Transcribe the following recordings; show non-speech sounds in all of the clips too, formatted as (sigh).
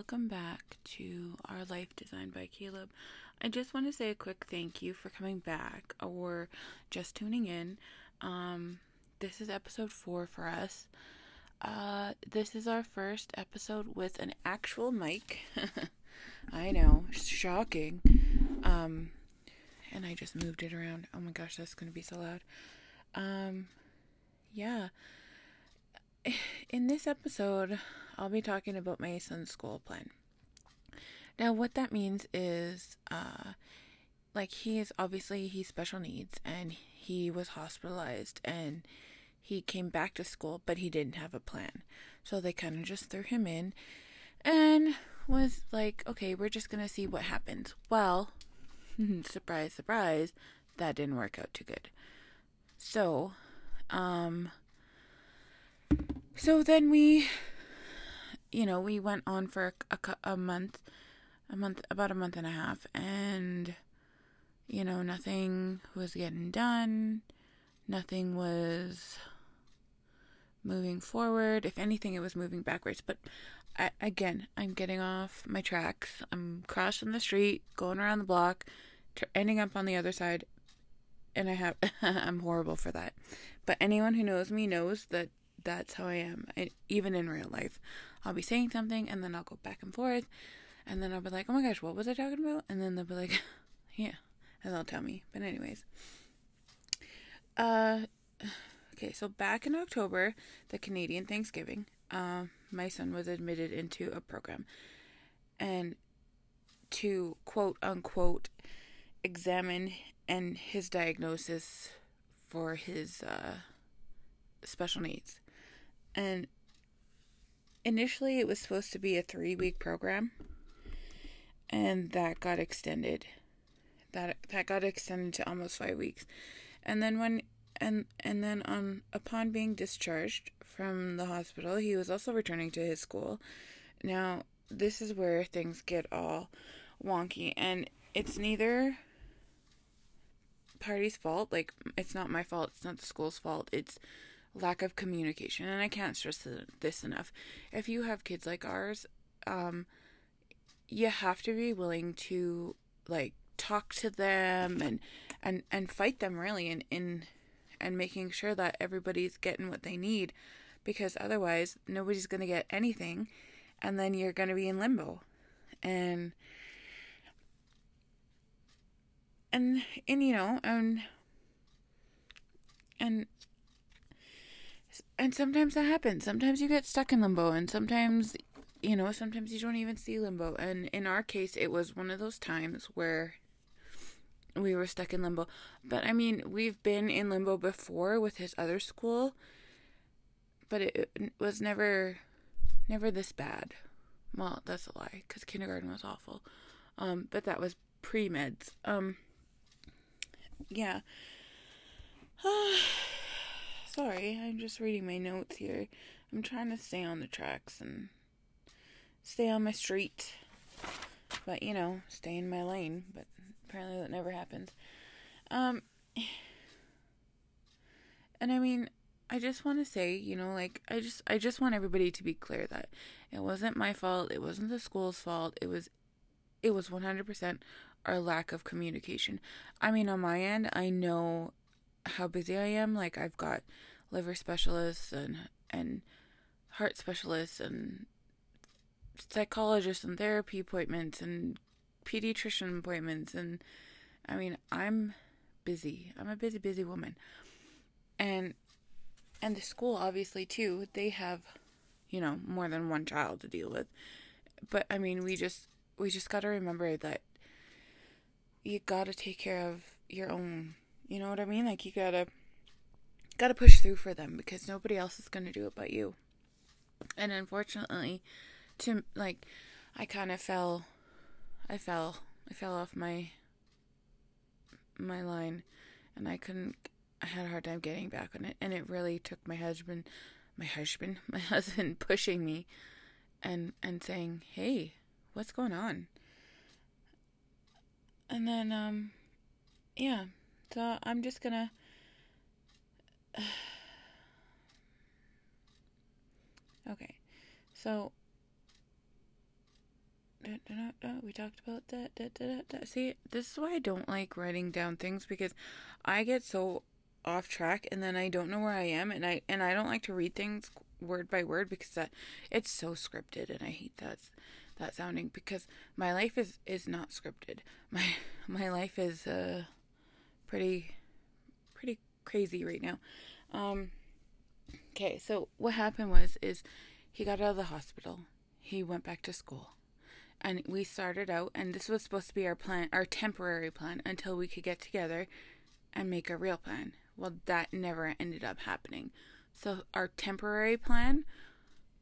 welcome back to Our Life Designed by Caileb. I just want to say a quick thank you for coming back or just tuning in. Um, this is episode four for us. Uh, this is our first episode with an actual mic. (laughs) I know, shocking. Um, and I just moved it around. Oh my gosh, that's gonna be so loud. Um, yeah. In this episode, I'll be talking about my son's school plan. Now, what that means is, uh, like he is obviously he's special needs and he was hospitalized and he came back to school, but he didn't have a plan. So they kind of just threw him in and was like, okay, we're just to see what happens. Well, (laughs) surprise, surprise, that didn't work out too good. So, um, so then we, you know, we went on for a, a, a month, a month, about a month and a half, and, you know, nothing was getting done. Nothing was moving forward. If anything, it was moving backwards. But I, again, I'm getting off my tracks. I'm crossing the street, going around the block, ending up on the other side, and I have (laughs) I'm horrible for that. But anyone who knows me knows that that's how I am. I, even in real life, I'll be saying something and then I'll go back and forth, and then I'll be like, "Oh my gosh, what was I talking about?" And then they'll be like, (laughs) "Yeah," and they'll tell me. But anyways, uh, okay. So back in October, the Canadian Thanksgiving, uh, my son was admitted into a program, and to quote unquote examine and his diagnosis for his uh, special needs. And initially, it was supposed to be a three week program, and that got extended. That that got extended to almost five weeks, and then when and and then on upon being discharged from the hospital, he was also returning to his school. Now, this is where things get all wonky, and it's neither party's fault. Like, it's not my fault. It's not the school's fault. It's lack of communication. And I can't stress this enough. If you have kids like ours, um, you have to be willing to, like, talk to them and, and, and fight them really in, in, and making sure that everybody's getting what they need because otherwise nobody's going to get anything and then you're going to be in limbo. And, and and you know and and and sometimes that happens. Sometimes you get stuck in limbo and sometimes you know sometimes you don't even see limbo. And in our case it was one of those times where we were stuck in limbo. But i mean we've been in limbo before with his other school but it, was never never this bad. Well that's a lie because kindergarten was awful. Um but that was pre-meds. Um yeah. (sighs) Sorry, I'm just reading my notes here. I'm trying to stay on the tracks and stay on my street. But, you know, stay in my lane. But apparently that never happens. Um, and I mean, I just want to say, you know, like I just I just want everybody to be clear that it wasn't my fault, it wasn't the school's fault. It was it was 100% our lack of communication. I mean, on my end, I know how busy I am. Like, I've got liver specialists and and heart specialists and psychologists and therapy appointments and pediatrician appointments and I mean, I'm busy. I'm a busy busy woman. And and the school obviously too, they have you know, more than one child to deal with. But I mean, we just we just got to remember that you gotta take care of your own. You know what I mean? Like you gotta gotta push through for them because nobody else is gonna do it but you. And unfortunately, to like, I kind of fell. I fell. I fell off my my line, and I couldn't. I had a hard time getting back on it, and it really took my husband, my husband, (laughs) my husband pushing me, and and saying, "Hey, what's going on?" And then, um, yeah. So I'm just gonna. (sighs) okay. So da, da, da, we talked about that. See, this is why I don't like writing down things because I get so off track and then I don't know where I am and I and I don't like to read things word by word because that it's so scripted and I hate that that sounding because my life is is not scripted. My (laughs) my life is uh pretty pretty crazy right now. Um okay, so what happened was is he got out of the hospital. He went back to school. And we started out and this was supposed to be our plan our temporary plan until we could get together and make a real plan. Well, that never ended up happening. So our temporary plan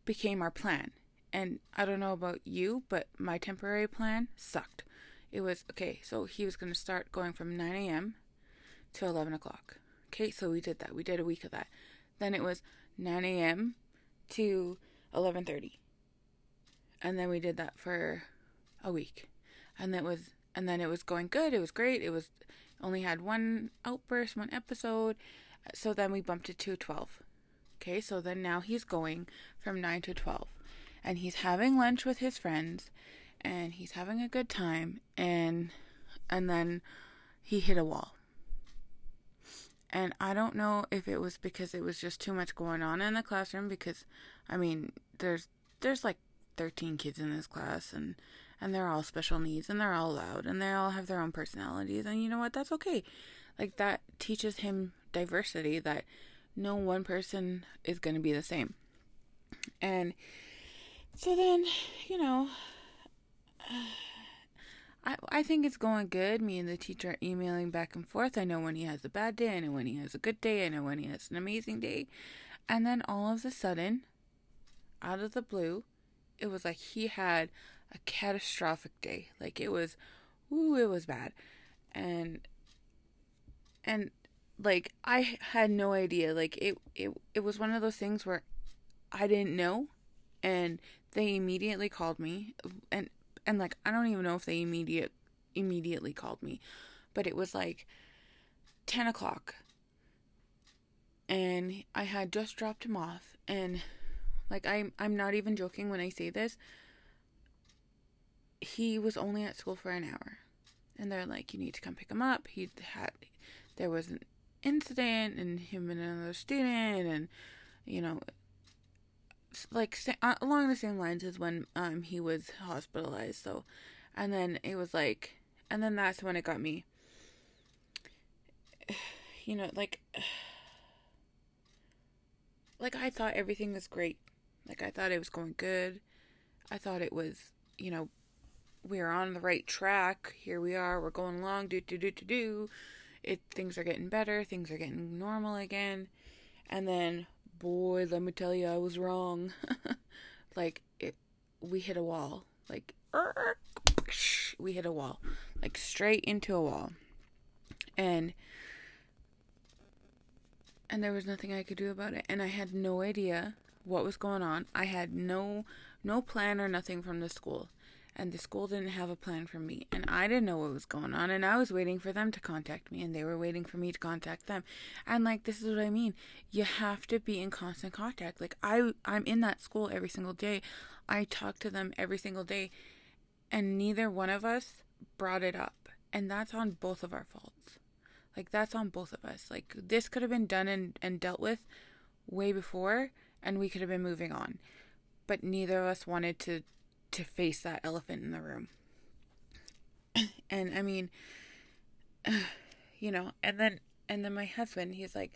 became our plan. And I don't know about you, but my temporary plan sucked. It was okay, so he was going to start going from 9 a.m. to 11 o'clock. Okay, so we did that. We did a week of that. Then it was 9 a.m. to 11:30. And then we did that for a week. And that was and then it was going good. It was great. It was only had one outburst, one episode. So then we bumped it to 12. Okay, so then now he's going from 9 to 12. And he's having lunch with his friends and he's having a good time and and then he hit a wall. And I don't know if it was because it was just too much going on in the classroom because I mean, there's there's like 13 kids in this class and and they're all special needs and they're all loud and they all have their own personalities. And you know what? That's okay. Like that teaches him diversity that no one person is going to be the same. And so then you know I, think it's going good. Me and the teacher are emailing back and forth. I know when he has a bad day. I know when he has a good day. I know when he has an amazing day. And then all of a sudden, out of the blue, it was like he had a catastrophic day. Like it was, ooh, it was bad, and and like I had no idea. Like it it it was one of those things where I didn't know, and they immediately called me, and and like I don't even know if they immediate immediately called me, but it was like ten o'clock, and I had just dropped him off, and like I'm I'm not even joking when I say this he was only at school for an hour. And they're like, you need to come pick him up. He had, there was an incident and him and another student, and, you know, like uh, along the same lines as when um he was hospitalized. So, and then it was like, and then that's when it got me. (sighs) You know, like, (sighs) like I thought everything was great. Like I thought it was going good. I thought it was, you know, we're on the right track. Here we are. We're going along. Do do do do do. It things are getting better. Things are getting normal again. And then, boy, let me tell you, I was wrong. (laughs) like it, we hit a wall. Like (laughs) we hit a wall. Like straight into a wall. And and there was nothing I could do about it. And I had no idea what was going on. I had no no plan or nothing from the school and the school didn't have a plan for me and I didn't know what was going on and I was waiting for them to contact me and they were waiting for me to contact them. And like this is what I mean. You have to be in constant contact. Like I I'm in that school every single day. I talk to them every single day and neither one of us brought it up. And that's on both of our faults. Like that's on both of us. Like this could have been done and, and dealt with way before and we could have been moving on. But neither of us wanted to to face that elephant in the room. (clears throat) and I mean, (sighs) you know, and then and then my husband, he's like,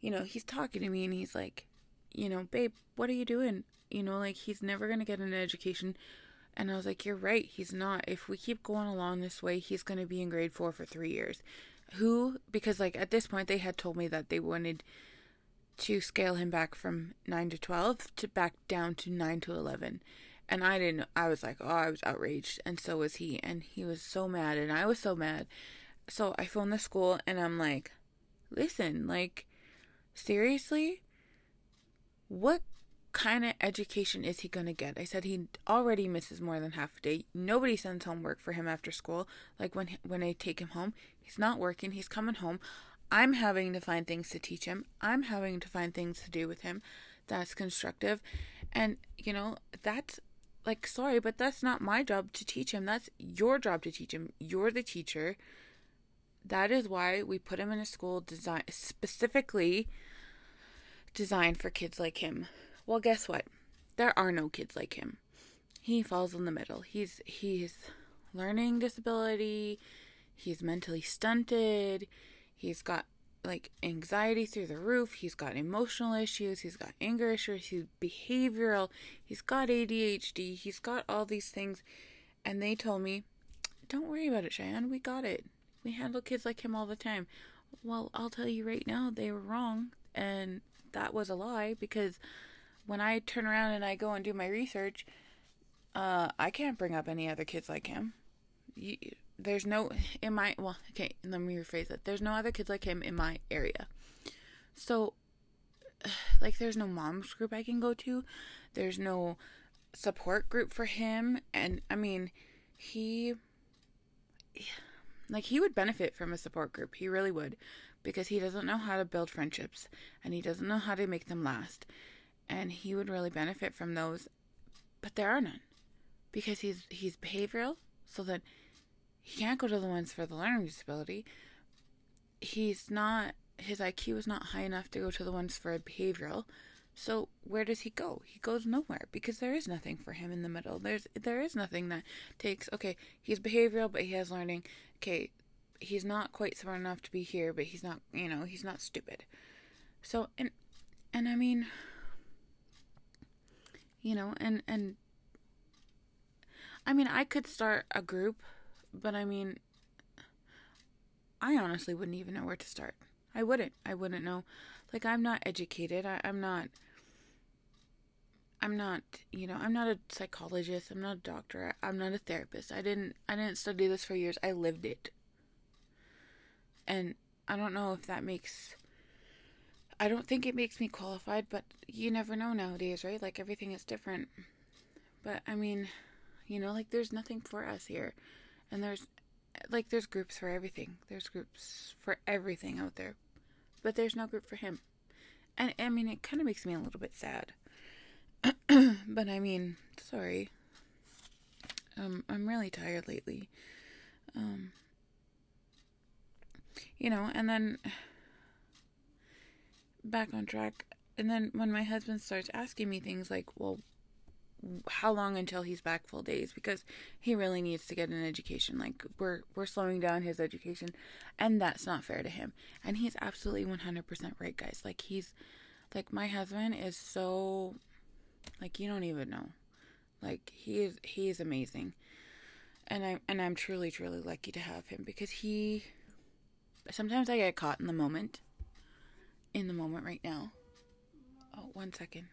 you know, he's talking to me and he's like, you know, babe, what are you doing? You know, like he's never going to get an education. And I was like, you're right, he's not. If we keep going along this way, he's going to be in grade 4 for 3 years. Who because like at this point they had told me that they wanted to scale him back from 9 to 12 to back down to 9 to 11 and I didn't, I was like, oh, I was outraged. And so was he. And he was so mad. And I was so mad. So I phoned the school and I'm like, listen, like, seriously? What kind of education is he going to get? I said he already misses more than half a day. Nobody sends homework for him after school. Like when when I take him home, he's not working, he's coming home. I'm having to find things to teach him. I'm having to find things to do with him that's constructive. And you know, that's like sorry, but that's not my job to teach him. That's your job to teach him. You're the teacher. That is why we put him in a school design specifically designed for kids like him. Well, guess what? There are no kids like him. He falls in the middle. He's he's learning disability. He's mentally stunted. He's got like anxiety through the roof. He's got emotional issues. He's got anger issues. He's behavioral. He's got ADHD. He's got all these things. And they told me, don't worry about it, Cheyenne. We got it. We handle kids like him all the time. Well, I'll tell you right now, they were wrong. And that was a lie because when I turn around and I go and do my research, uh, I can't bring up any other kids like him. You, there's no in my well okay let me rephrase it. There's no other kids like him in my area. So (sighs) like there's no mom's group i can go to. There's no support group for him. And i mean he (sighs) like he would benefit from a support group. He really would. Because he doesn't know how to build friendships. And he doesn't know how to make them last. And he would really benefit from those. But there are none. Because he's he's behavioral. So that he can't go to the ones for the learning disability. He's not, his IQ is not high enough to go to the ones for behavioral. So where does he go? He goes nowhere because there is nothing for him in the middle. There's there is nothing that takes okay, he's behavioral but he has learning. Okay, he's not quite smart enough to be here, but he's not, you know, he's not stupid. So and and I mean you know, and and I mean, I could start a group but I mean, I honestly wouldn't even know where to start. I wouldn't. I wouldn't know. Like, I'm not educated. I, I'm not. I'm not, you know, I'm not a psychologist. I'm not a doctor. I'm not a therapist. I didn't I didn't study this for years. I lived it. And I don't know if that makes I don't think it makes me qualified, but you never know nowadays, right? Like everything is different. But I mean, you know, like there's nothing for us here. And there's like there's groups for everything. There's groups for everything out there. But there's no group for him. And I mean it kind of makes me a little bit sad. (clears throat) but I mean, sorry. Um I'm really tired lately. Um you know, and then (sighs) back on track. And then when my husband starts asking me things like, "Well, how long until he's back full days because he really needs to get an education. Like we're we're slowing down his education and that's not fair to him. And he's absolutely 100% right guys. Like he's like my husband is so like you don't even know. Like he is he is amazing. And I and I'm truly truly lucky to have him because he sometimes I get caught in the moment in the moment right now. Oh one second